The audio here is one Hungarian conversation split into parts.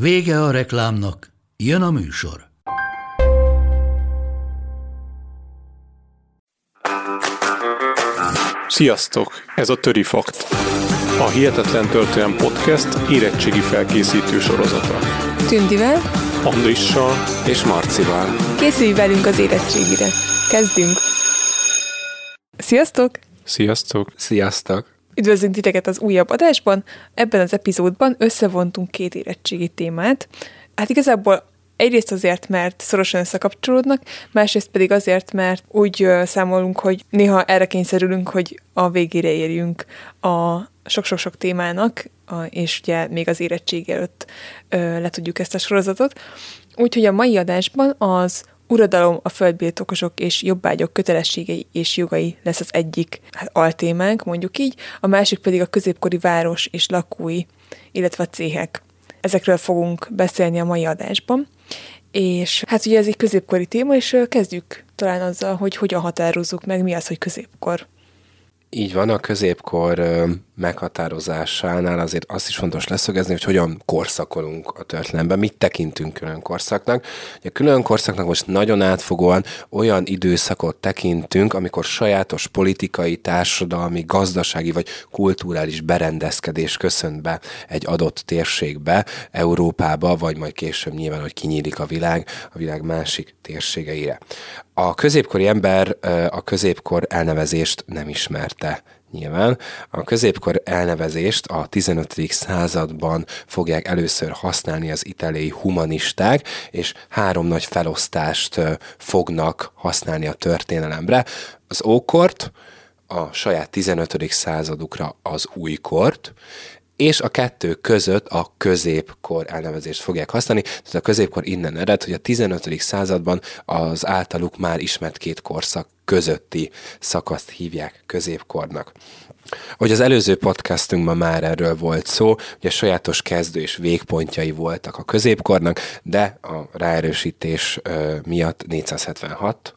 Vége a reklámnak, jön a műsor. Sziasztok! Ez a Töri Fakt. A Hihetetlen Történelem Podcast érettségi felkészítő sorozata. Tündivel Andrissal és Marcival. készülj velünk az érettségire. Kezdünk! Sziasztok! Sziasztok! Sziasztok! Üdvözlünk titeket az újabb adásban. Ebben az epizódban összevontunk két érettségi témát. Hát igazából egyrészt azért, mert szorosan összekapcsolódnak, másrészt pedig azért, mert úgy számolunk, hogy néha erre kényszerülünk, hogy a végére érjünk a sok-sok-sok témának, és ugye még az érettség előtt le tudjuk ezt a sorozatot. Úgyhogy a mai adásban az uradalom, a földbirtokosok és jobbágyok kötelességei és jogai lesz az egyik hát, altémánk, mondjuk így, a másik pedig a középkori város és lakói, illetve a céhek. Ezekről fogunk beszélni a mai adásban. És hát ugye ez egy középkori téma, és kezdjük talán azzal, hogy hogyan határozzuk meg, mi az, hogy középkor. Így van, a középkor meghatározásánál azért azt is fontos leszögezni, hogy hogyan korszakolunk a történelemben, mit tekintünk külön korszaknak. Ugye külön korszaknak most nagyon átfogóan olyan időszakot tekintünk, amikor sajátos politikai, társadalmi, gazdasági vagy kulturális berendezkedés köszönt be egy adott térségbe, Európába, vagy majd később nyilván, hogy kinyílik a világ, a világ másik térségeire. A középkori ember a középkor elnevezést nem ismerte nyilván. A középkor elnevezést a 15. században fogják először használni az itáliai humanisták, és három nagy felosztást fognak használni a történelemre. Az ókort, a saját 15. századukra az újkort, és a kettő között a középkor elnevezést fogják használni. Tehát a középkor innen ered, hogy a 15. században az általuk már ismert két korszak közötti szakaszt hívják középkornak. Hogy az előző podcastunkban már erről volt szó, ugye sajátos kezdő és végpontjai voltak a középkornak, de a ráerősítés miatt 476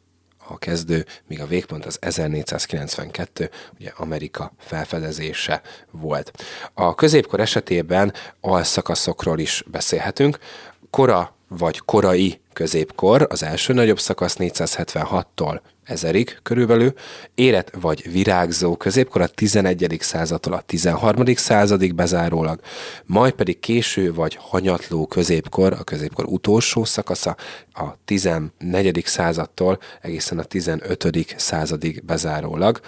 a kezdő, míg a végpont az 1492, ugye Amerika felfedezése volt. A középkor esetében alszakaszokról is beszélhetünk. Kora vagy korai középkor, az első nagyobb szakasz 476-tól ezerig körülbelül, érett vagy virágzó középkor a 11. századtól a 13. századig bezárólag, majd pedig késő vagy hanyatló középkor, a középkor utolsó szakasza a 14. századtól egészen a 15. századig bezárólag,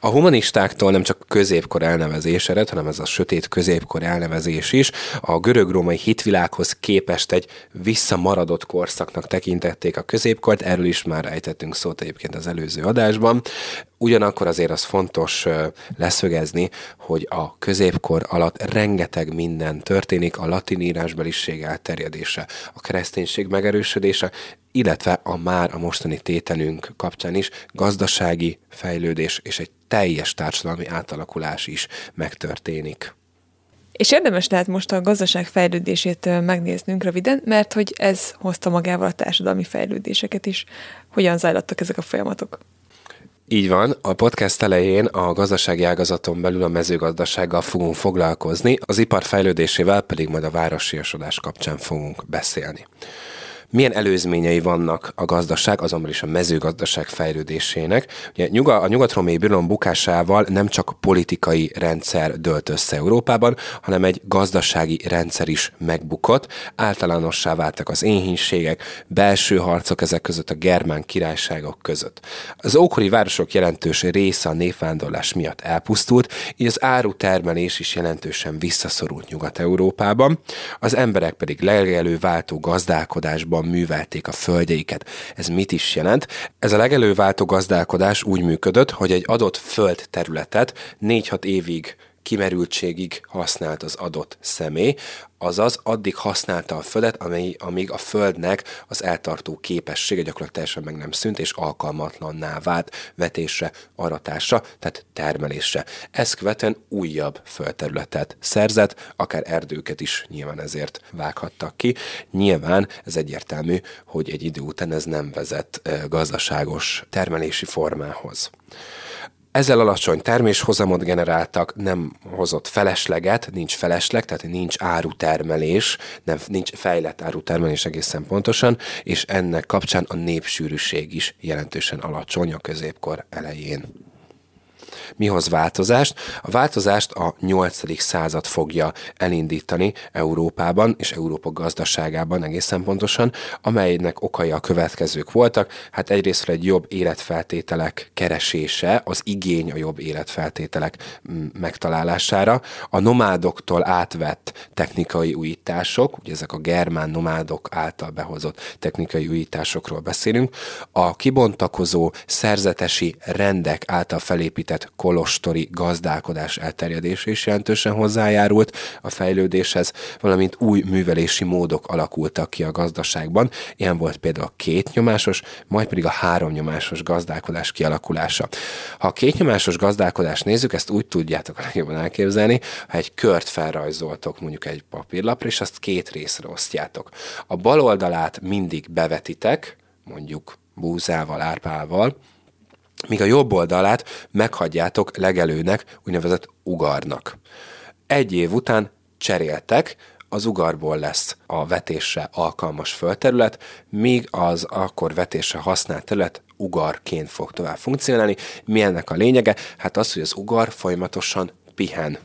a humanistáktól nem csak középkor elnevezés ered, hanem ez a sötét középkor elnevezés is. A görög-római hitvilághoz képest egy visszamaradott korszaknak tekintették a középkort, erről is már ejtettünk szót egyébként az előző adásban. Ugyanakkor azért az fontos leszögezni, hogy a középkor alatt rengeteg minden történik, a latin írásbeliség elterjedése, a kereszténység megerősödése, illetve a már a mostani tételünk kapcsán is gazdasági fejlődés és egy teljes társadalmi átalakulás is megtörténik. És érdemes lehet most a gazdaság fejlődését megnéznünk röviden, mert hogy ez hozta magával a társadalmi fejlődéseket is. Hogyan zajlottak ezek a folyamatok? Így van, a podcast elején a gazdasági ágazaton belül a mezőgazdasággal fogunk foglalkozni, az ipar fejlődésével pedig majd a városiasodás kapcsán fogunk beszélni. Milyen előzményei vannak a gazdaság, azonban is a mezőgazdaság fejlődésének? Ugye a nyugat-római birodalom bukásával nem csak politikai rendszer dölt össze Európában, hanem egy gazdasági rendszer is megbukott. Általánossá váltak az éhínségek, belső harcok ezek között a germán királyságok között. Az ókori városok jelentős része a népvándorlás miatt elpusztult, így az árutermelés is jelentősen visszaszorult Nyugat-Európában. Az emberek pedig legelőváltó gazdálkodásban művelték a földjeiket. Ez mit is jelent? Ez a legelőváltó gazdálkodás úgy működött, hogy egy adott föld területet 4-6 évig kimerültségig használt az adott személy, azaz addig használta a földet, amely, amíg a földnek az eltartó képessége gyakorlatilag teljesen meg nem szűnt, és alkalmatlanná vált vetésre, aratásra, tehát termelésre. Ezt követően újabb földterületet szerzett, akár erdőket is nyilván ezért vághattak ki. Nyilván ez egyértelmű, hogy egy idő után ez nem vezet gazdaságos termelési formához. Ezzel alacsony terméshozamot generáltak, nem hozott felesleget, nincs felesleg, tehát nincs árutermelés, nem, nincs fejlett árutermelés egészen pontosan, és ennek kapcsán a népsűrűség is jelentősen alacsony a középkor elején. Mi hoz változást? A változást a 8. század fogja elindítani Európában és Európa gazdaságában egészen pontosan, amelynek okai a következők voltak. Hát egyrészt egy jobb életfeltételek keresése, az igény a jobb életfeltételek mm, megtalálására, a nomádoktól átvett technikai újítások, ugye ezek a germán nomádok által behozott technikai újításokról beszélünk, a kibontakozó szerzetesi rendek által felépített kolostori gazdálkodás elterjedése is jelentősen hozzájárult a fejlődéshez, valamint új művelési módok alakultak ki a gazdaságban. Ilyen volt például a kétnyomásos, majd pedig a háromnyomásos gazdálkodás kialakulása. Ha a kétnyomásos gazdálkodást nézzük, ezt úgy tudjátok a legjobban elképzelni, ha egy kört felrajzoltok mondjuk egy papírlapra, és azt két részre osztjátok. A bal oldalát mindig bevetitek, mondjuk búzával, árpával, míg a jobb oldalát meghagyjátok legelőnek, úgynevezett ugarnak. Egy év után cseréltek, az ugarból lesz a vetésre alkalmas földterület, míg az akkor vetésre használt terület ugarként fog tovább funkcionálni. Mi ennek a lényege? Hát az, hogy az ugar folyamatosan pihen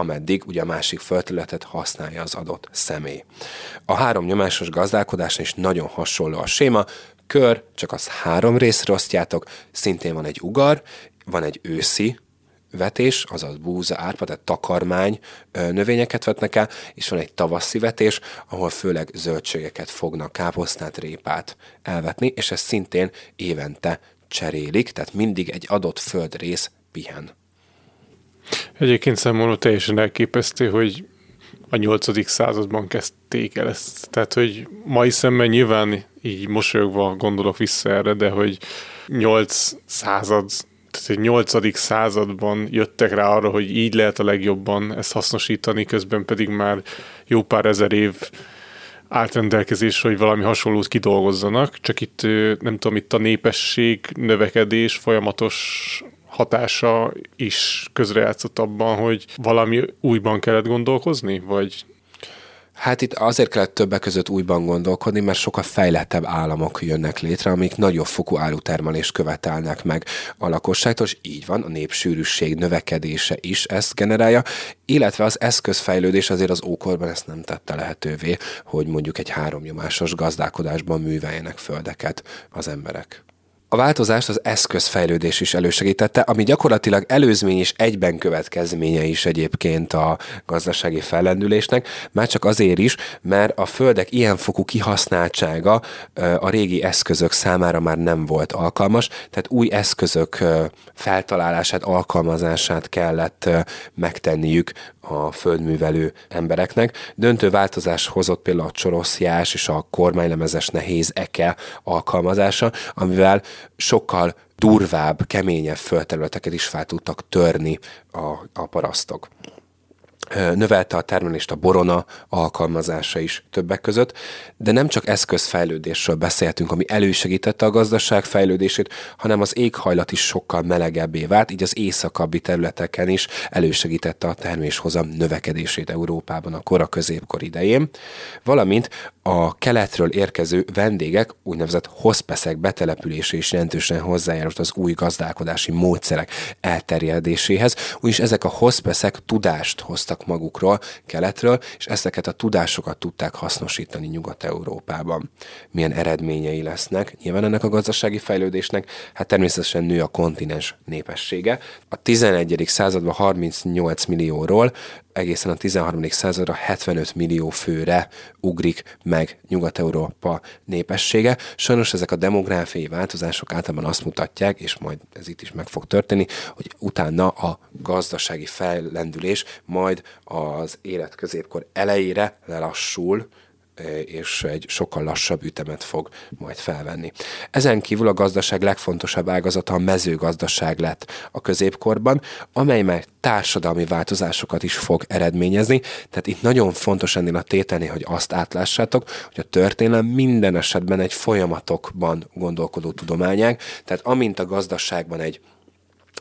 ameddig ugye a másik földterületet használja az adott személy. A három nyomásos gazdálkodásnál is nagyon hasonló a séma, kör, csak az három részre osztjátok, szintén van egy ugar, van egy őszi vetés, azaz búza, árpa, tehát takarmány növényeket vetnek el, és van egy tavaszi vetés, ahol főleg zöldségeket fognak, káposztát, répát elvetni, és ez szintén évente cserélik, tehát mindig egy adott földrész pihen. Egyébként számomra teljesen elképesztő, hogy a 8. században kezdték el ezt. Tehát, hogy mai szemben nyilván így mosolyogva gondolok vissza erre, de hogy 8 század, tehát egy 8. században jöttek rá arra, hogy így lehet a legjobban ezt hasznosítani, közben pedig már jó pár ezer év állt rendelkezésre, hogy valami hasonlót kidolgozzanak, csak itt nem tudom, itt a népesség növekedés folyamatos hatása is közrejátszott abban, hogy valami újban kellett gondolkozni, vagy Hát itt azért kellett többek között újban gondolkodni, mert sokkal fejlettebb államok jönnek létre, amik nagyobb fokú árutermelést követelnek meg a lakosságtól, és így van, a népsűrűség növekedése is ezt generálja, illetve az eszközfejlődés azért az ókorban ezt nem tette lehetővé, hogy mondjuk egy háromnyomásos gazdálkodásban műveljenek földeket az emberek. A változást az eszközfejlődés is elősegítette, ami gyakorlatilag előzmény és egyben következménye is egyébként a gazdasági fellendülésnek, már csak azért is, mert a földek ilyen fokú kihasználtsága a régi eszközök számára már nem volt alkalmas, tehát új eszközök feltalálását, alkalmazását kellett megtenniük a földművelő embereknek. Döntő változás hozott például a csoroszjás és a kormánylemezes nehéz eke alkalmazása, amivel sokkal durvább, keményebb földterületeket is fel tudtak törni a, a parasztok. Növelte a termelést a borona alkalmazása is többek között, de nem csak eszközfejlődésről beszéltünk, ami elősegítette a gazdaság fejlődését, hanem az éghajlat is sokkal melegebbé vált, így az északabbi területeken is elősegítette a terméshozam növekedését Európában a kora középkor idején, valamint a keletről érkező vendégek úgynevezett hospeszek betelepülése is jelentősen hozzájárult az új gazdálkodási módszerek elterjedéséhez, úgyis ezek a hospeszek tudást hoztak magukról keletről, és ezeket a tudásokat tudták hasznosítani Nyugat-Európában. Milyen eredményei lesznek? Nyilván ennek a gazdasági fejlődésnek, hát természetesen nő a kontinens népessége. A 11. században 38 millióról egészen a 13. századra 75 millió főre ugrik meg Nyugat-Európa népessége. Sajnos ezek a demográfiai változások általában azt mutatják, és majd ez itt is meg fog történni, hogy utána a gazdasági fellendülés majd az életközépkor elejére lelassul, és egy sokkal lassabb ütemet fog majd felvenni. Ezen kívül a gazdaság legfontosabb ágazata a mezőgazdaság lett a középkorban, amely már társadalmi változásokat is fog eredményezni. Tehát itt nagyon fontos ennél a tételni, hogy azt átlássátok, hogy a történelem minden esetben egy folyamatokban gondolkodó tudományág, tehát amint a gazdaságban egy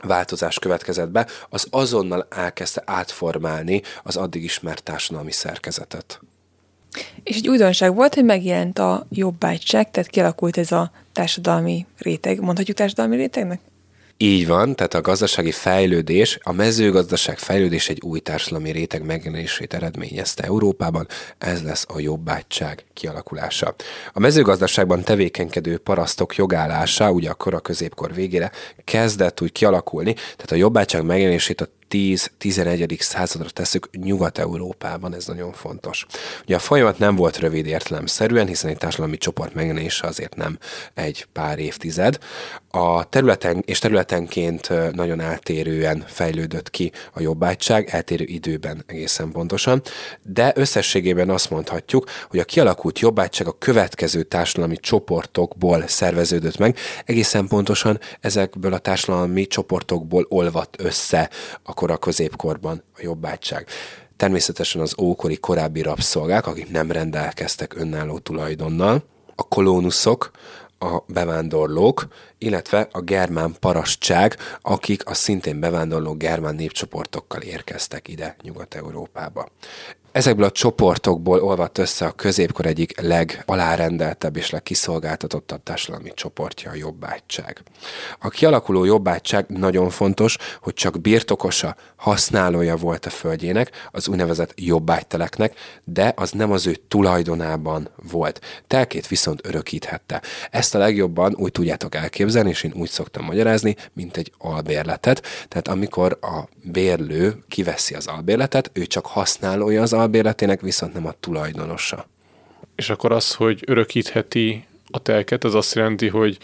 változás következett be, az azonnal elkezdte átformálni az addig ismert társadalmi szerkezetet. És egy újdonság volt, hogy megjelent a jobbágyság, tehát kialakult ez a társadalmi réteg. Mondhatjuk társadalmi rétegnek? Így van, tehát a gazdasági fejlődés, a mezőgazdaság fejlődés egy új társadalmi réteg megjelenését eredményezte Európában, ez lesz a jobbágyság kialakulása. A mezőgazdaságban tevékenykedő parasztok jogállása, ugye a középkor végére kezdett úgy kialakulni, tehát a jobbágyság megjelenését a 10-11. századra tesszük Nyugat-Európában, ez nagyon fontos. Ugye a folyamat nem volt rövid értelemszerűen, hiszen egy társadalmi csoport megjelenése azért nem egy pár évtized. A területen és területenként nagyon eltérően fejlődött ki a jobbágyság, eltérő időben egészen pontosan, de összességében azt mondhatjuk, hogy a kialakult jobbágyság a következő társadalmi csoportokból szerveződött meg, egészen pontosan ezekből a társadalmi csoportokból olvadt össze a akkor a középkorban a jobbágyság. Természetesen az ókori korábbi rabszolgák, akik nem rendelkeztek önálló tulajdonnal, a kolónuszok, a bevándorlók, illetve a germán parasztság, akik a szintén bevándorló germán népcsoportokkal érkeztek ide Nyugat-Európába. Ezekből a csoportokból olvadt össze a középkor egyik legalárendeltebb és legkiszolgáltatottabb társadalmi csoportja a jobbágyság. A kialakuló jobbágyság nagyon fontos, hogy csak birtokosa, használója volt a földjének, az úgynevezett jobbágyteleknek, de az nem az ő tulajdonában volt. Telkét viszont örökíthette. Ezt a legjobban úgy tudjátok elképzelni, és én úgy szoktam magyarázni, mint egy albérletet. Tehát amikor a bérlő kiveszi az albérletet, ő csak használója az albérletének, viszont nem a tulajdonosa. És akkor az, hogy örökítheti a telket, az azt jelenti, hogy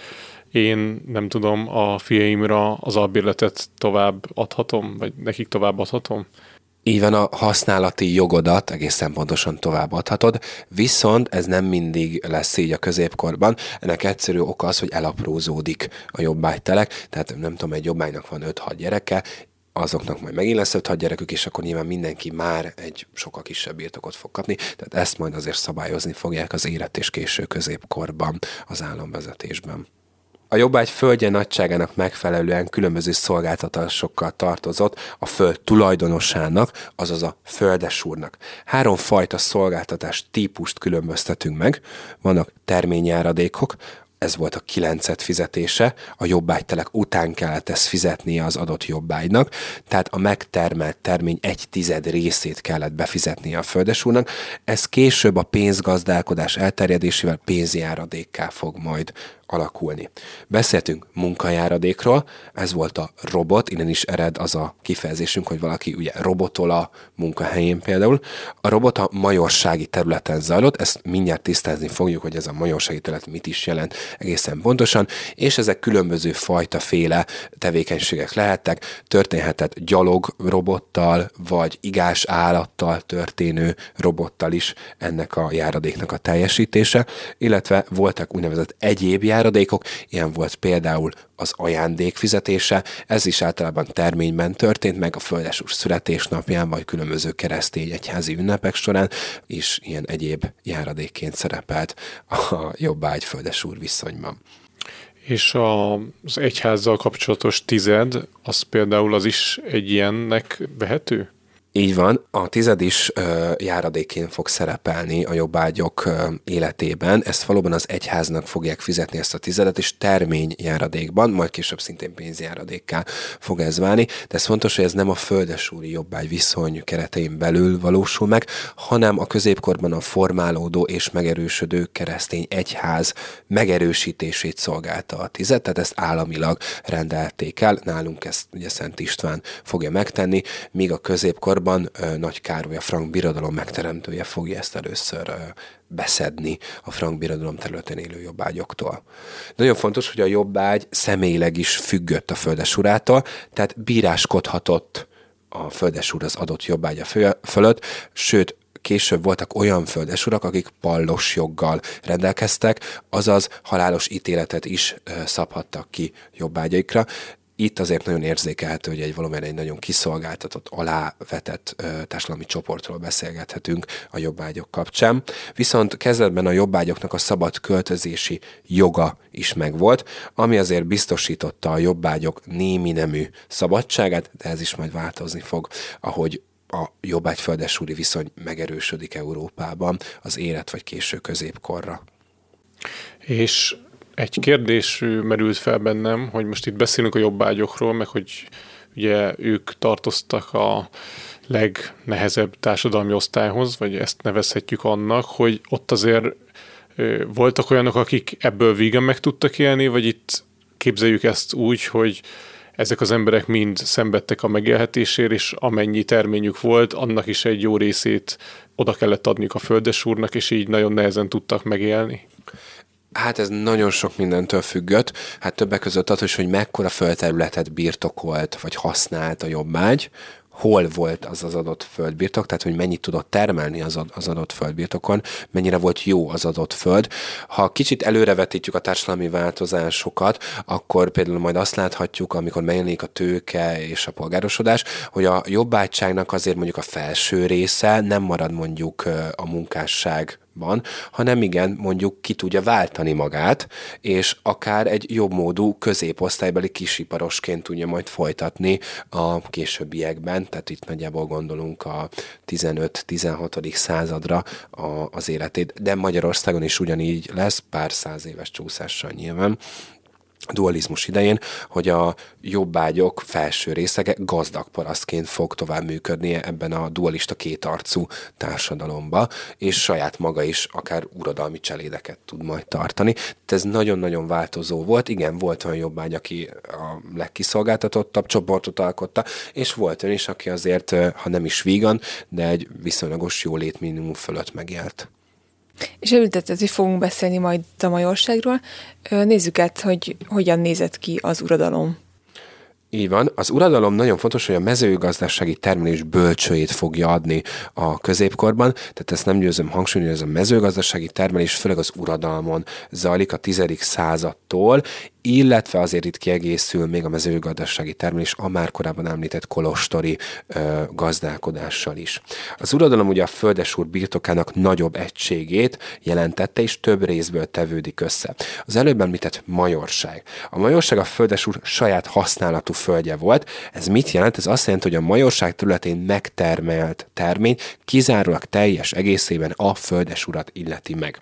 én nem tudom, a fiaimra az albérletet tovább adhatom, vagy nekik tovább adhatom? Így van, a használati jogodat egészen pontosan továbbadhatod, viszont ez nem mindig lesz így a középkorban. Ennek egyszerű oka az, hogy elaprózódik a jobbágytelek, tehát nem tudom, egy jobbágynak van 5-6 gyereke, azoknak majd megint lesz 5 gyerekük, és akkor nyilván mindenki már egy sokkal kisebb birtokot fog kapni, tehát ezt majd azért szabályozni fogják az élet és késő középkorban az államvezetésben. A jobbágy földje nagyságának megfelelően különböző szolgáltatásokkal tartozott a föld tulajdonosának, azaz a földesúrnak. Három fajta szolgáltatás típust különböztetünk meg. Vannak terményjáradékok, ez volt a kilencet fizetése, a jobbágytelek után kellett ezt fizetnie az adott jobbágynak, tehát a megtermelt termény egy tized részét kellett befizetnie a földesúrnak, ez később a pénzgazdálkodás elterjedésével pénzjáradékká fog majd alakulni. Beszéltünk munkajáradékról, ez volt a robot, innen is ered az a kifejezésünk, hogy valaki ugye robotol a munkahelyén például. A robot a majorsági területen zajlott, ezt mindjárt tisztázni fogjuk, hogy ez a majorsági terület mit is jelent egészen pontosan, és ezek különböző fajta féle tevékenységek lehettek, történhetett gyalog robottal, vagy igás állattal történő robottal is ennek a járadéknak a teljesítése, illetve voltak úgynevezett egyéb járadékok, ilyen volt például az ajándék fizetése, ez is általában terményben történt meg a földesús születésnapján, vagy különböző keresztény egyházi ünnepek során, és ilyen egyéb járadékként szerepelt a jobbágy földesúr viszonyban. És a, az egyházzal kapcsolatos tized, az például az is egy ilyennek vehető? Így van, a tized is ö, járadékén fog szerepelni a jobbágyok ö, életében. Ezt valóban az egyháznak fogják fizetni ezt a tizedet, és termény járadékban, majd később szintén pénzjáradékká fog ez válni. De ez fontos, hogy ez nem a földesúri jobbágy viszony keretein belül valósul meg, hanem a középkorban a formálódó és megerősödő keresztény egyház megerősítését szolgálta a tized, tehát ezt államilag rendelték el. Nálunk ezt ugye Szent István fogja megtenni, míg a középkorban középkorban Nagy Károly, a frank birodalom megteremtője fogja ezt először beszedni a frank birodalom területén élő jobbágyoktól. Nagyon fontos, hogy a jobbágy személyileg is függött a földesurától, tehát bíráskodhatott a földesúr az adott jobbágya fölött, sőt, később voltak olyan földesurak, akik pallos joggal rendelkeztek, azaz halálos ítéletet is szabhattak ki jobbágyaikra itt azért nagyon érzékelhető, hogy egy valóban egy nagyon kiszolgáltatott, alávetett ö, társadalmi csoportról beszélgethetünk a jobbágyok kapcsán. Viszont kezdetben a jobbágyoknak a szabad költözési joga is megvolt, ami azért biztosította a jobbágyok némi nemű szabadságát, de ez is majd változni fog, ahogy a jobbágy-földesúri viszony megerősödik Európában az élet vagy késő középkorra. És egy kérdés merült fel bennem, hogy most itt beszélünk a jobbágyokról, meg hogy ugye ők tartoztak a legnehezebb társadalmi osztályhoz, vagy ezt nevezhetjük annak, hogy ott azért voltak olyanok, akik ebből vígan meg tudtak élni, vagy itt képzeljük ezt úgy, hogy ezek az emberek mind szenvedtek a megélhetésért, és amennyi terményük volt, annak is egy jó részét oda kellett adniuk a földesúrnak, és így nagyon nehezen tudtak megélni. Hát ez nagyon sok mindentől függött. Hát többek között attól is, hogy mekkora földterületet birtokolt, vagy használt a jobbágy, hol volt az az adott földbirtok, tehát hogy mennyit tudott termelni az, az adott földbirtokon, mennyire volt jó az adott föld. Ha kicsit előrevetítjük a társadalmi változásokat, akkor például majd azt láthatjuk, amikor megjelenik a tőke és a polgárosodás, hogy a jobbágyságnak azért mondjuk a felső része nem marad mondjuk a munkásság van, hanem igen, mondjuk ki tudja váltani magát, és akár egy jobb módú középosztálybeli kisiparosként tudja majd folytatni a későbbiekben, tehát itt nagyjából gondolunk a 15-16. századra a, az életét, de Magyarországon is ugyanígy lesz, pár száz éves csúszással nyilván, dualizmus idején, hogy a jobbágyok felső részege gazdag parasztként fog tovább működni ebben a dualista kétarcú társadalomba, és saját maga is akár uradalmi cselédeket tud majd tartani. Tehát ez nagyon-nagyon változó volt. Igen, volt olyan jobbágy, aki a legkiszolgáltatottabb csoportot alkotta, és volt olyan is, aki azért, ha nem is vígan, de egy viszonylagos jólét minimum fölött megélt. És említetted, hogy fogunk beszélni majd a majorságról. Nézzük át, hogy hogyan nézett ki az uradalom. Így van. Az uradalom nagyon fontos, hogy a mezőgazdasági termelés bölcsőjét fogja adni a középkorban, tehát ezt nem győzöm hangsúlyozni, ez a mezőgazdasági termelés főleg az uradalmon zajlik a tizedik századtól, illetve azért itt kiegészül még a mezőgazdasági termelés a már korábban említett kolostori ö, gazdálkodással is. Az uradalom ugye a földesúr birtokának nagyobb egységét jelentette, és több részből tevődik össze. Az előbb említett majorság. A majorság a földesúr saját használatú földje volt. Ez mit jelent? Ez azt jelenti, hogy a majorság területén megtermelt termény kizárólag teljes egészében a földesurat illeti meg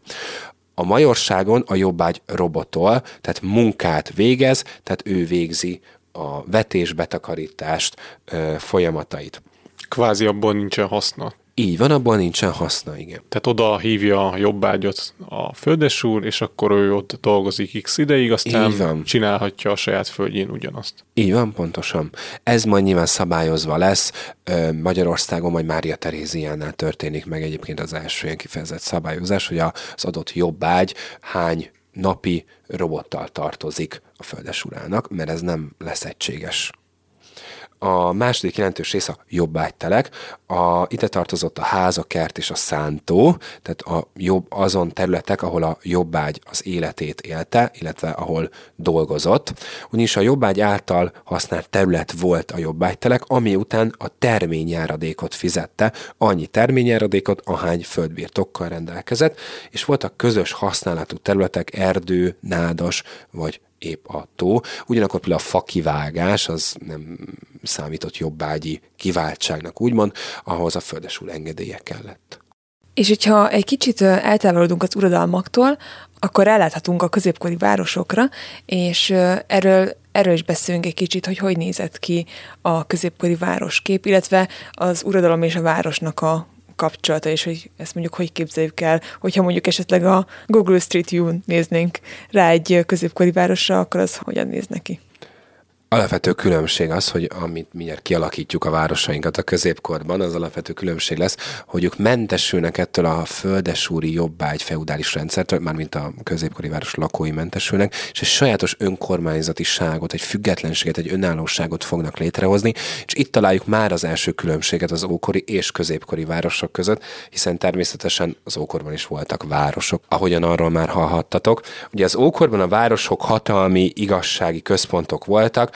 a majorságon a jobbágy robotol, tehát munkát végez, tehát ő végzi a vetés, betakarítást ö, folyamatait. Kvázi abból nincsen haszna. Így van, abban nincsen haszna, igen. Tehát oda hívja a jobbágyat a földesúr, és akkor ő ott dolgozik x ideig, aztán Így van. csinálhatja a saját földjén ugyanazt. Így van, pontosan. Ez majd nyilván szabályozva lesz. Magyarországon majd Mária Teréziánál történik meg egyébként az első ilyen kifejezett szabályozás, hogy az adott jobbágy hány napi robottal tartozik a földesurának, mert ez nem lesz egységes a második jelentős rész a jobbágytelek. A, ide tartozott a ház, a kert és a szántó, tehát a jobb, azon területek, ahol a jobbágy az életét élte, illetve ahol dolgozott. Ugyanis a jobbágy által használt terület volt a jobbágytelek, ami után a terményjáradékot fizette, annyi terményjáradékot, ahány földbirtokkal rendelkezett, és voltak közös használatú területek, erdő, nádas vagy épp a tó. Ugyanakkor például a fakivágás az nem számított jobbágyi kiváltságnak, úgymond, ahhoz a földesúr engedélye kellett. És hogyha egy kicsit eltávolodunk az uradalmaktól, akkor ráláthatunk a középkori városokra, és erről, erről is beszélünk egy kicsit, hogy hogy nézett ki a középkori városkép, illetve az uradalom és a városnak a kapcsolata, és hogy ezt mondjuk hogy képzeljük el, hogyha mondjuk esetleg a Google Street View-n néznénk rá egy középkori városra, akkor az hogyan néz neki? Alapvető különbség az, hogy amit mindjárt kialakítjuk a városainkat a középkorban, az alapvető különbség lesz, hogy ők mentesülnek ettől a földesúri jobbágy feudális rendszertől, mármint a középkori város lakói mentesülnek, és egy sajátos önkormányzatiságot, egy függetlenséget, egy önállóságot fognak létrehozni, és itt találjuk már az első különbséget az ókori és középkori városok között, hiszen természetesen az ókorban is voltak városok, ahogyan arról már hallhattatok. Ugye az ókorban a városok hatalmi, igazsági központok voltak,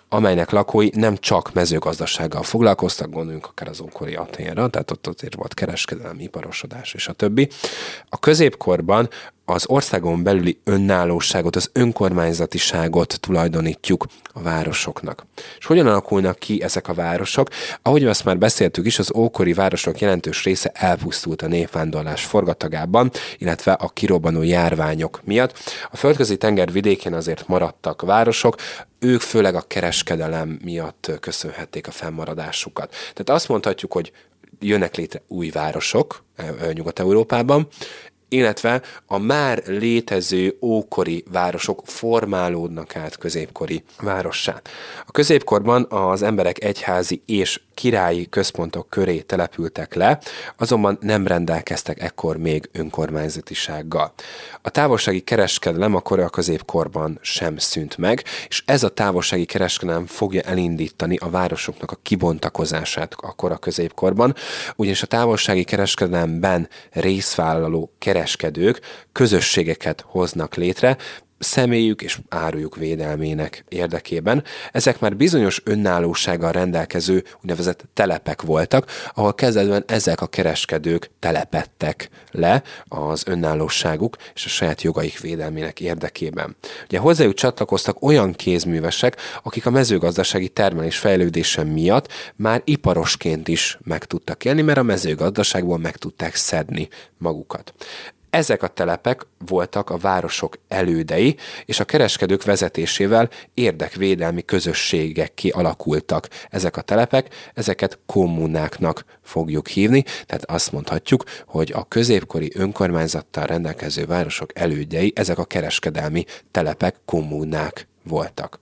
amelynek lakói nem csak mezőgazdasággal foglalkoztak, gondoljunk akár az ókori Aténra, tehát ott azért volt kereskedelem, iparosodás és a többi. A középkorban az országon belüli önállóságot, az önkormányzatiságot tulajdonítjuk a városoknak. És hogyan alakulnak ki ezek a városok? Ahogy azt már beszéltük is, az ókori városok jelentős része elpusztult a népvándorlás forgatagában, illetve a kirobbanó járványok miatt. A földközi tenger vidékén azért maradtak városok, ők főleg a kereskedelem miatt köszönhették a fennmaradásukat. Tehát azt mondhatjuk, hogy jönnek létre új városok Nyugat-Európában, illetve a már létező ókori városok formálódnak át középkori várossá. A középkorban az emberek egyházi és királyi központok köré települtek le, azonban nem rendelkeztek ekkor még önkormányzatisággal. A távolsági kereskedelem a középkorban sem szűnt meg, és ez a távolsági kereskedelem fogja elindítani a városoknak a kibontakozását a középkorban, ugyanis a távolsági kereskedelemben részvállaló kereskedők közösségeket hoznak létre, személyük és árujuk védelmének érdekében. Ezek már bizonyos önállósággal rendelkező úgynevezett telepek voltak, ahol kezdetben ezek a kereskedők telepettek le az önállóságuk és a saját jogaik védelmének érdekében. Ugye hozzájuk csatlakoztak olyan kézművesek, akik a mezőgazdasági termelés fejlődése miatt már iparosként is meg tudtak élni, mert a mezőgazdaságból meg tudták szedni magukat. Ezek a telepek voltak a városok elődei, és a kereskedők vezetésével érdekvédelmi közösségek kialakultak. Ezek a telepek, ezeket kommunáknak fogjuk hívni, tehát azt mondhatjuk, hogy a középkori önkormányzattal rendelkező városok elődjei, ezek a kereskedelmi telepek, kommunák voltak.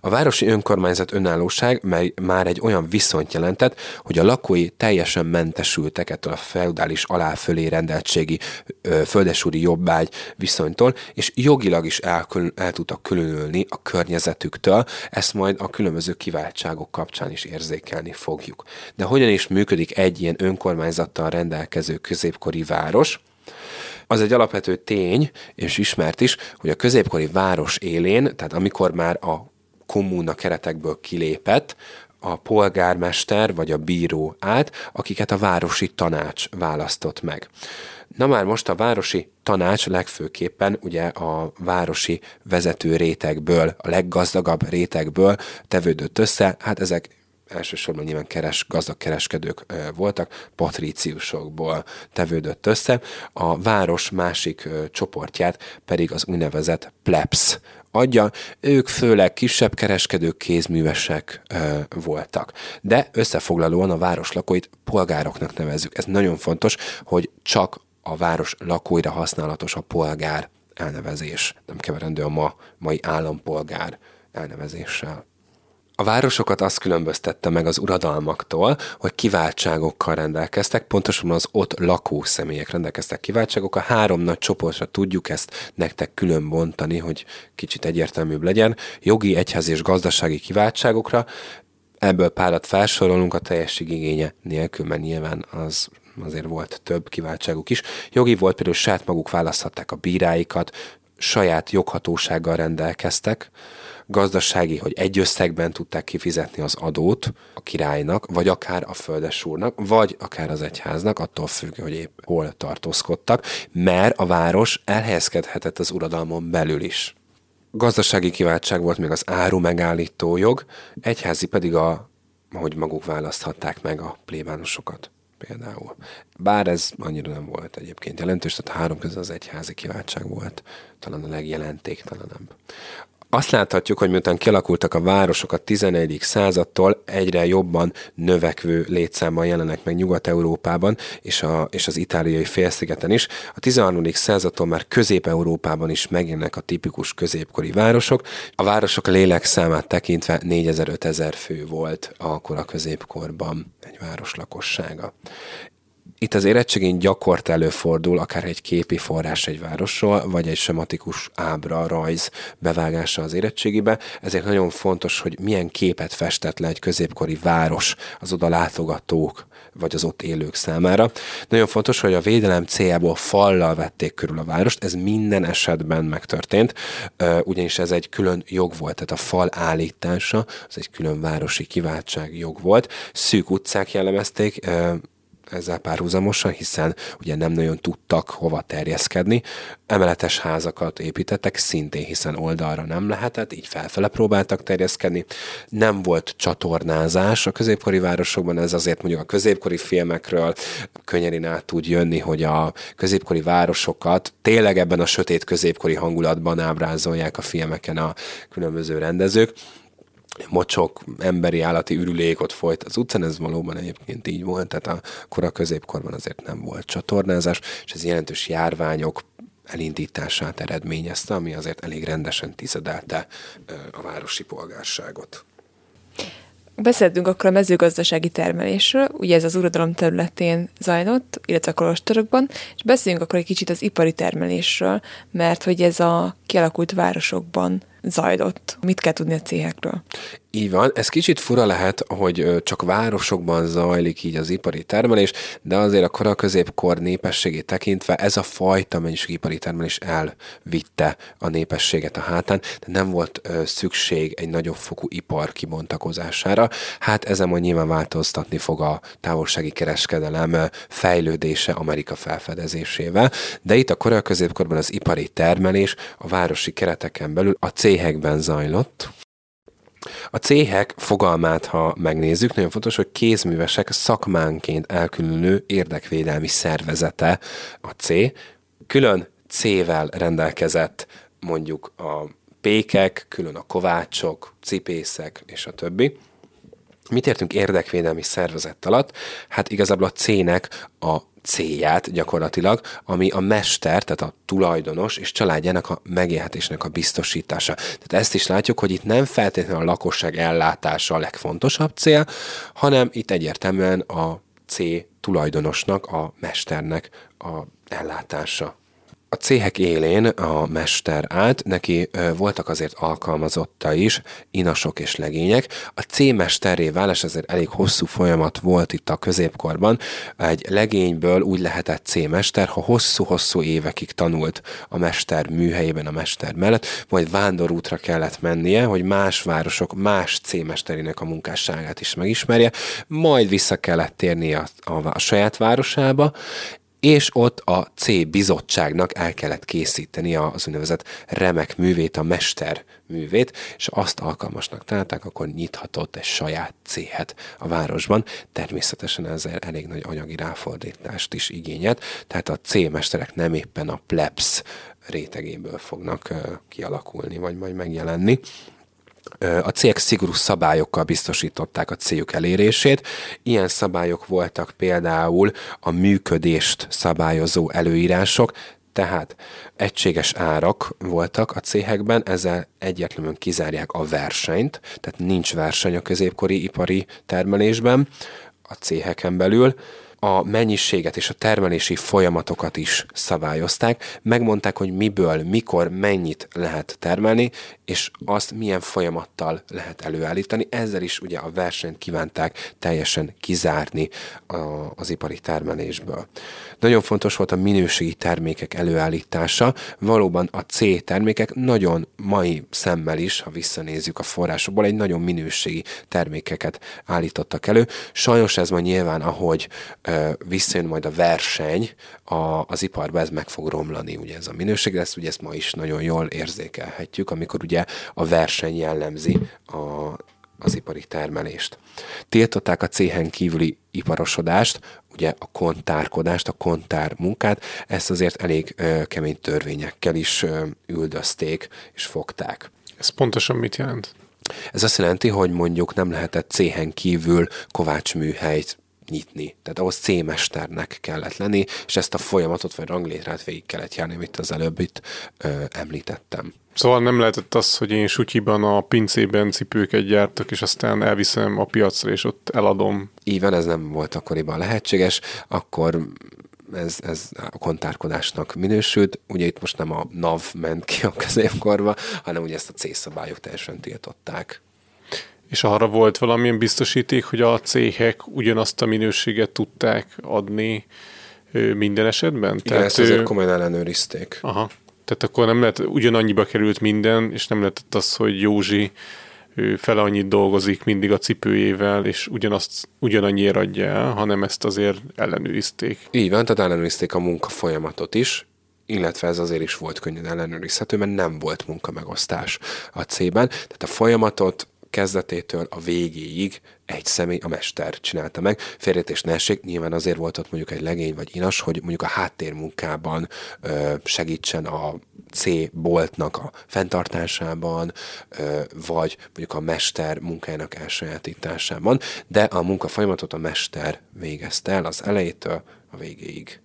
A városi önkormányzat önállóság, mely már egy olyan viszonyt jelentett, hogy a lakói teljesen mentesültek ettől a feudális aláfölé rendeltségi földesúri jobbágy viszonytól, és jogilag is el, el tudtak különülni a környezetüktől, ezt majd a különböző kiváltságok kapcsán is érzékelni fogjuk. De hogyan is működik egy ilyen önkormányzattal rendelkező középkori város? Az egy alapvető tény, és ismert is, hogy a középkori város élén, tehát amikor már a kommuna keretekből kilépett, a polgármester vagy a bíró át, akiket a városi tanács választott meg. Na már most a városi tanács legfőképpen ugye a városi vezető rétegből, a leggazdagabb rétegből tevődött össze, hát ezek elsősorban nyilván keres, gazdag kereskedők voltak, patríciusokból tevődött össze, a város másik csoportját pedig az úgynevezett plebs adja, ők főleg kisebb kereskedők, kézművesek ö, voltak. De összefoglalóan a város lakóit polgároknak nevezzük. Ez nagyon fontos, hogy csak a város lakóira használatos a polgár elnevezés. Nem keverendő a ma, mai állampolgár elnevezéssel. A városokat azt különböztette meg az uradalmaktól, hogy kiváltságokkal rendelkeztek, pontosan az ott lakó személyek rendelkeztek kiváltságokkal. Három nagy csoportra tudjuk ezt nektek külön bontani, hogy kicsit egyértelműbb legyen. Jogi, egyházi és gazdasági kiváltságokra, ebből párat felsorolunk a teljesség igénye nélkül, mert nyilván az azért volt több kiváltságuk is. Jogi volt például saját maguk választhatták a bíráikat, saját joghatósággal rendelkeztek, gazdasági, hogy egy összegben tudták kifizetni az adót a királynak, vagy akár a földesúrnak, vagy akár az egyháznak, attól függ, hogy épp hol tartózkodtak, mert a város elhelyezkedhetett az uradalmon belül is. Gazdasági kiváltság volt még az áru megállító jog, egyházi pedig a, hogy maguk választhatták meg a plébánosokat például. Bár ez annyira nem volt egyébként jelentős, tehát a három közül az egyházi kiváltság volt talán a legjelentéktelenebb. Azt láthatjuk, hogy miután kialakultak a városok a 11. századtól, egyre jobban növekvő létszámmal jelenek meg Nyugat-Európában és, a, és az itáliai félszigeten is. A 13. századtól már Közép-Európában is megjelennek a tipikus középkori városok. A városok lélekszámát tekintve 4000-5000 fő volt akkor a középkorban egy város lakossága. Itt az érettségén gyakort előfordul akár egy képi forrás egy városról, vagy egy sematikus ábra, rajz bevágása az érettségibe, ezért nagyon fontos, hogy milyen képet festett le egy középkori város az oda látogatók, vagy az ott élők számára. Nagyon fontos, hogy a védelem céljából fallal vették körül a várost, ez minden esetben megtörtént, ugyanis ez egy külön jog volt, tehát a fal állítása, az egy külön városi kiváltság jog volt. Szűk utcák jellemezték, ezzel párhuzamosan, hiszen ugye nem nagyon tudtak hova terjeszkedni. Emeletes házakat építettek szintén, hiszen oldalra nem lehetett, így felfele próbáltak terjeszkedni. Nem volt csatornázás a középkori városokban, ez azért mondjuk a középkori filmekről könnyen át tud jönni, hogy a középkori városokat tényleg ebben a sötét középkori hangulatban ábrázolják a filmeken a különböző rendezők mocsok, emberi állati ürülék ott folyt az utcán, ez valóban egyébként így volt, tehát a kora középkorban azért nem volt csatornázás, és ez jelentős járványok elindítását eredményezte, ami azért elég rendesen tizedelte a városi polgárságot. Beszéltünk akkor a mezőgazdasági termelésről, ugye ez az uradalom területén zajlott, illetve a kolostorokban, és beszéljünk akkor egy kicsit az ipari termelésről, mert hogy ez a kialakult városokban zajlott. Mit kell tudni a céhekről? Így van, ez kicsit fura lehet, hogy csak városokban zajlik így az ipari termelés, de azért a kora középkor népességét tekintve ez a fajta mennyiségű ipari termelés elvitte a népességet a hátán, de nem volt szükség egy nagyobb fokú ipar kibontakozására. Hát ezen majd nyilván változtatni fog a távolsági kereskedelem fejlődése Amerika felfedezésével, de itt a kora középkorban az ipari termelés a városi kereteken belül a céhekben zajlott, a céhek fogalmát, ha megnézzük, nagyon fontos, hogy kézművesek szakmánként elkülönülő érdekvédelmi szervezete a C. Külön C-vel rendelkezett mondjuk a pékek, külön a kovácsok, cipészek és a többi. Mit értünk érdekvédelmi szervezet alatt? Hát igazából a C-nek a célját gyakorlatilag, ami a mester, tehát a tulajdonos és családjának a megélhetésnek a biztosítása. Tehát ezt is látjuk, hogy itt nem feltétlenül a lakosság ellátása a legfontosabb cél, hanem itt egyértelműen a C tulajdonosnak, a mesternek a ellátása. A céhek élén a mester állt, neki voltak azért alkalmazotta is, inasok és legények. A C-mesterré válás azért elég hosszú folyamat volt itt a középkorban. Egy legényből úgy lehetett C-mester, ha hosszú-hosszú évekig tanult a mester műhelyében, a mester mellett, majd vándorútra kellett mennie, hogy más városok más C-mesterének a munkásságát is megismerje, majd vissza kellett térnie a, a, a saját városába, és ott a C bizottságnak el kellett készíteni az úgynevezett remek művét, a mester művét, és azt alkalmasnak találták, akkor nyithatott egy saját céhet a városban. Természetesen ezzel elég nagy anyagi ráfordítást is igényelt, tehát a C-mesterek nem éppen a plebs rétegéből fognak kialakulni, vagy majd megjelenni a cégek szigorú szabályokkal biztosították a céljuk elérését. Ilyen szabályok voltak például a működést szabályozó előírások, tehát egységes árak voltak a céhekben, ezzel egyetlenül kizárják a versenyt, tehát nincs verseny a középkori ipari termelésben a céheken belül a mennyiséget és a termelési folyamatokat is szabályozták, megmondták, hogy miből, mikor, mennyit lehet termelni, és azt milyen folyamattal lehet előállítani. Ezzel is ugye a versenyt kívánták teljesen kizárni a, az ipari termelésből. Nagyon fontos volt a minőségi termékek előállítása. Valóban a C termékek nagyon mai szemmel is, ha visszanézzük a forrásokból, egy nagyon minőségi termékeket állítottak elő. Sajnos ez ma nyilván, ahogy visszajön majd a verseny a, az iparba, ez meg fog romlani, ugye ez a minőség, de ezt ugye ezt ma is nagyon jól érzékelhetjük, amikor ugye a verseny jellemzi a, az ipari termelést. Tiltották a céhen kívüli iparosodást, ugye a kontárkodást, a kontár munkát, ezt azért elég ö, kemény törvényekkel is ö, üldözték és fogták. Ez pontosan mit jelent? Ez azt jelenti, hogy mondjuk nem lehetett céhen kívül kovácsműhelyt nyitni. Tehát ahhoz C-mesternek kellett lenni, és ezt a folyamatot vagy ranglétrát végig kellett járni, amit az előbb itt ö, említettem. Szóval nem lehetett az, hogy én sutyiban a pincében cipőket gyártok, és aztán elviszem a piacra, és ott eladom. Így van, ez nem volt akkoriban lehetséges, akkor ez, ez a kontárkodásnak minősült. Ugye itt most nem a NAV ment ki a középkorba, hanem ugye ezt a C-szabályok teljesen tiltották. És arra volt valamilyen biztosíték, hogy a céhek ugyanazt a minőséget tudták adni minden esetben? Igen, Tehát ezt azért komolyan ellenőrizték. Aha. Tehát akkor nem lehet, ugyanannyiba került minden, és nem lehetett az, hogy Józsi ő fel annyit dolgozik mindig a cipőjével, és ugyanazt, ugyanannyiért adja el, hanem ezt azért ellenőrizték. Így van, tehát ellenőrizték a munka folyamatot is, illetve ez azért is volt könnyen ellenőrizhető, mert nem volt munkamegosztás a C-ben. Tehát a folyamatot kezdetétől a végéig egy személy, a mester csinálta meg. Félretés ne nyilván azért volt ott mondjuk egy legény vagy inas, hogy mondjuk a háttérmunkában ö, segítsen a C boltnak a fenntartásában, ö, vagy mondjuk a mester munkájának elsajátításában, de a munka folyamatot a mester végezte el az elejétől a végéig.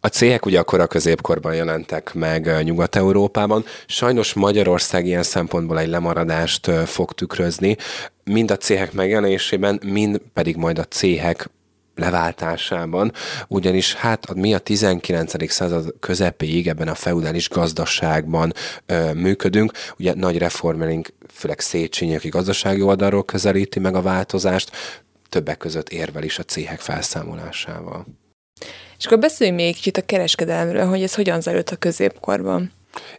A céhek ugye akkor a középkorban jelentek meg Nyugat-Európában. Sajnos Magyarország ilyen szempontból egy lemaradást fog tükrözni, mind a céhek megjelenésében, mind pedig majd a céhek leváltásában, ugyanis hát mi a 19. század közepéig ebben a feudális gazdaságban ö, működünk, ugye nagy reformerink, főleg Széchenyi, aki gazdasági oldalról közelíti meg a változást, többek között érvel is a céhek felszámolásával. És akkor beszéljünk még kicsit a kereskedelemről, hogy ez hogyan zajlott a középkorban.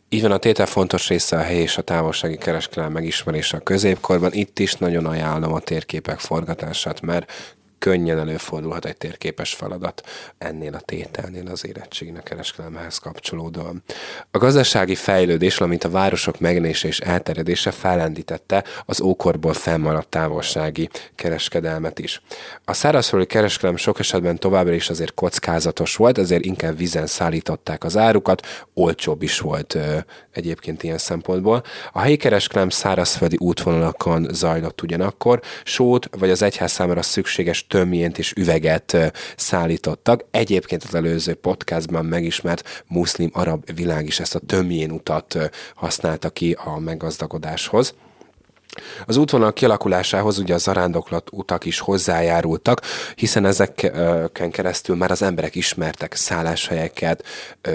Így van, a tétel fontos része a helyi és a távolsági kereskedelem megismerése a középkorban. Itt is nagyon ajánlom a térképek forgatását, mert könnyen előfordulhat egy térképes feladat ennél a tételnél az érettségnek kereskedelmehez kapcsolódóan. A gazdasági fejlődés, valamint a városok megjelenése és elterjedése fellendítette az ókorból fennmaradt távolsági kereskedelmet is. A szárazföldi kereskedelem sok esetben továbbra is azért kockázatos volt, ezért inkább vízen szállították az árukat, olcsóbb is volt ö, egyébként ilyen szempontból. A helyi kereskedelem szárazföldi útvonalakon zajlott ugyanakkor, sót vagy az egyház számára szükséges tömjént és üveget szállítottak. Egyébként az előző podcastban megismert muszlim-arab világ is ezt a tömjén utat használta ki a meggazdagodáshoz. Az útvonal kialakulásához ugye a zarándoklat utak is hozzájárultak, hiszen ezeken keresztül már az emberek ismertek szálláshelyeket,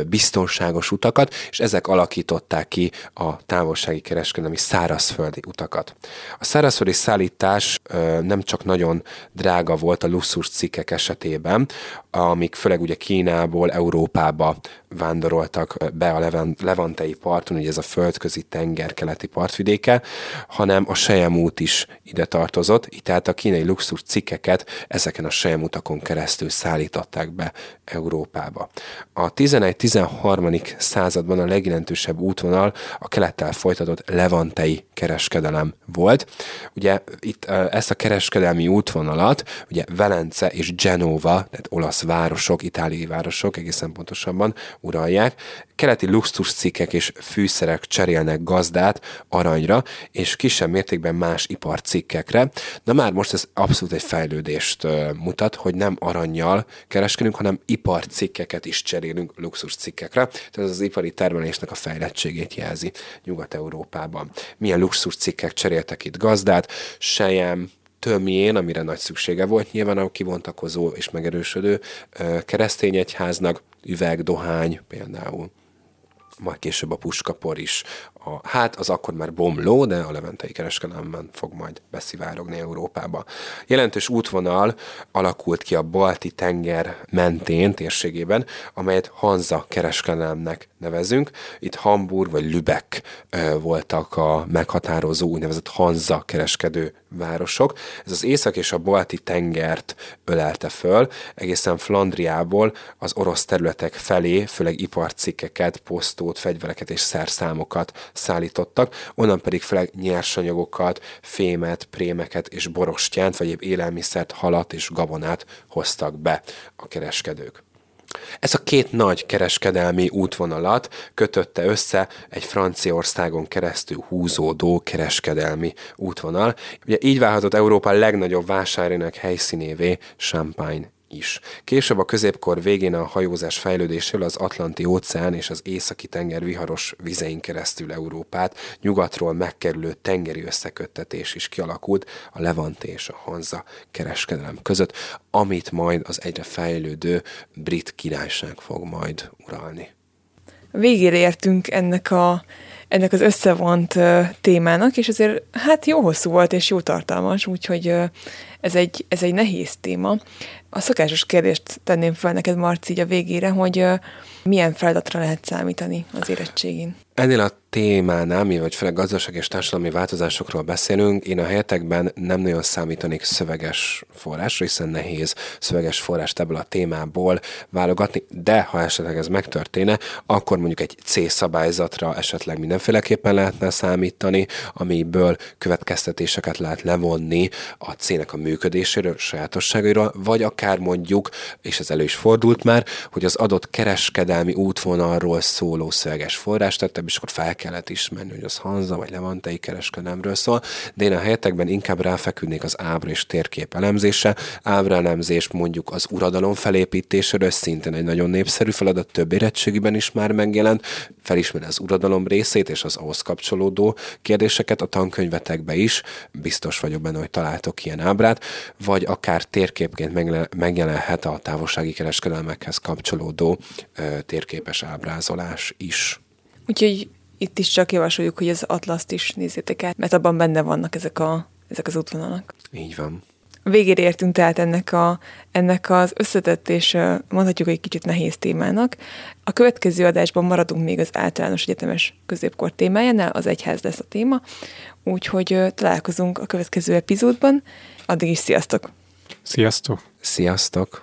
biztonságos utakat, és ezek alakították ki a távolsági kereskedelmi szárazföldi utakat. A szárazföldi szállítás nem csak nagyon drága volt a luxus cikkek esetében, amik főleg ugye Kínából Európába vándoroltak be a Levantei parton, ugye ez a földközi tenger keleti partvidéke, hanem a Sejemút is ide tartozott, így tehát a kínai luxus cikkeket ezeken a Sejemutakon keresztül szállították be Európába. A 11-13. században a legjelentősebb útvonal a kelettel folytatott levantei kereskedelem volt. Ugye itt ezt a kereskedelmi útvonalat ugye Velence és Genova, tehát olasz városok, itáliai városok egészen pontosabban uralják. Keleti luxus cikkek és fűszerek cserélnek gazdát aranyra, és kisebb mértékben más iparcikkekre. Na már most ez abszolút egy fejlődést mutat, hogy nem aranyjal kereskedünk, hanem iparcikkeket is cserélünk luxus cikkekre. Tehát ez az ipari termelésnek a fejlettségét jelzi Nyugat-Európában. Milyen luxus cikkek cseréltek itt gazdát, sejem, tömjén, amire nagy szüksége volt nyilván a kivontakozó és megerősödő keresztény egyháznak, üveg, dohány például majd később a puskapor is. A, hát az akkor már bomló, de a leventei kereskedelemben fog majd beszivárogni Európába. Jelentős útvonal alakult ki a Balti tenger mentén térségében, amelyet Hanza kereskedelemnek nevezünk. Itt Hamburg vagy Lübeck voltak a meghatározó úgynevezett Hanza kereskedő városok. Ez az észak és a balti tengert ölelte föl, egészen Flandriából az orosz területek felé, főleg iparcikkeket, posztót, fegyvereket és szerszámokat szállítottak, onnan pedig főleg nyersanyagokat, fémet, prémeket és borostyánt, vagy élelmiszert, halat és gabonát hoztak be a kereskedők. Ez a két nagy kereskedelmi útvonalat kötötte össze egy Franciaországon keresztül húzódó kereskedelmi útvonal. Ugye így válhatott Európa legnagyobb vásárének helyszínévé Champagne is. Később a középkor végén a hajózás fejlődésével az Atlanti óceán és az északi tenger viharos vizein keresztül Európát nyugatról megkerülő tengeri összeköttetés is kialakult a Levante és a Hanza kereskedelem között, amit majd az egyre fejlődő brit királyság fog majd uralni. Végére értünk ennek a ennek az összevont témának, és azért hát jó hosszú volt, és jó tartalmas, úgyhogy ez, egy, ez egy nehéz téma. A szokásos kérdést tenném fel neked, Marci, így a végére, hogy milyen feladatra lehet számítani az érettségén? Ennél a témánál, mi vagy főleg gazdaság és társadalmi változásokról beszélünk, én a helyetekben nem nagyon számítanék szöveges forrásra, hiszen nehéz szöveges forrást ebből a témából válogatni, de ha esetleg ez megtörténne, akkor mondjuk egy C szabályzatra esetleg mindenféleképpen lehetne számítani, amiből következtetéseket lehet levonni a C-nek a működéséről, sajátosságairól, vagy akár mondjuk, és ez elő is fordult már, hogy az adott kereskedelmi útvonalról szóló szöveges forrást, tehát is akkor fel kellett ismerni, hogy az Hanza vagy Levantei kereskedelemről szól, de én a helyetekben inkább ráfeküdnék az ábra és térkép elemzése. Ábra elemzés mondjuk az uradalom felépítéséről, szintén egy nagyon népszerű feladat, több érettségiben is már megjelent, felismeri az uradalom részét és az ahhoz kapcsolódó kérdéseket a tankönyvetekbe is, biztos vagyok benne, hogy találtok ilyen ábrát, vagy akár térképként megjelenhet a távolsági kereskedelmekhez kapcsolódó ö, térképes ábrázolás is. Úgyhogy itt is csak javasoljuk, hogy az atlaszt is nézzétek át, mert abban benne vannak ezek, a, ezek az útvonalak. Így van. Végére értünk tehát ennek, a, ennek az összetett és mondhatjuk egy kicsit nehéz témának. A következő adásban maradunk még az általános egyetemes középkor témájánál, az egyház lesz a téma, úgyhogy találkozunk a következő epizódban. Addig is sziasztok! Sziasztok! Sziasztok!